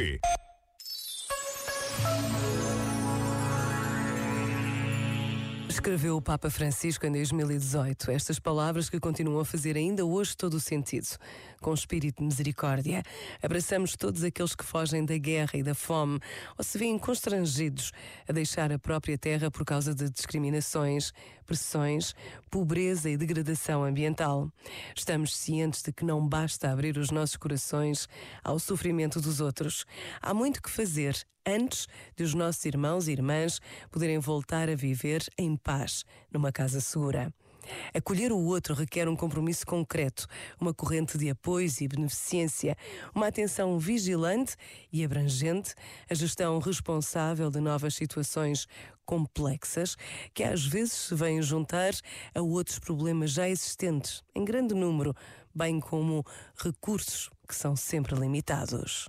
Deporte. Escreveu o Papa Francisco em 2018 estas palavras que continuam a fazer ainda hoje todo o sentido. Com espírito de misericórdia, abraçamos todos aqueles que fogem da guerra e da fome ou se veem constrangidos a deixar a própria terra por causa de discriminações, pressões, pobreza e degradação ambiental. Estamos cientes de que não basta abrir os nossos corações ao sofrimento dos outros. Há muito que fazer antes de os nossos irmãos e irmãs poderem voltar a viver em paz numa casa segura. Acolher o outro requer um compromisso concreto, uma corrente de apoios e beneficência, uma atenção vigilante e abrangente, a gestão responsável de novas situações complexas que às vezes se vêm juntar a outros problemas já existentes, em grande número, bem como recursos que são sempre limitados.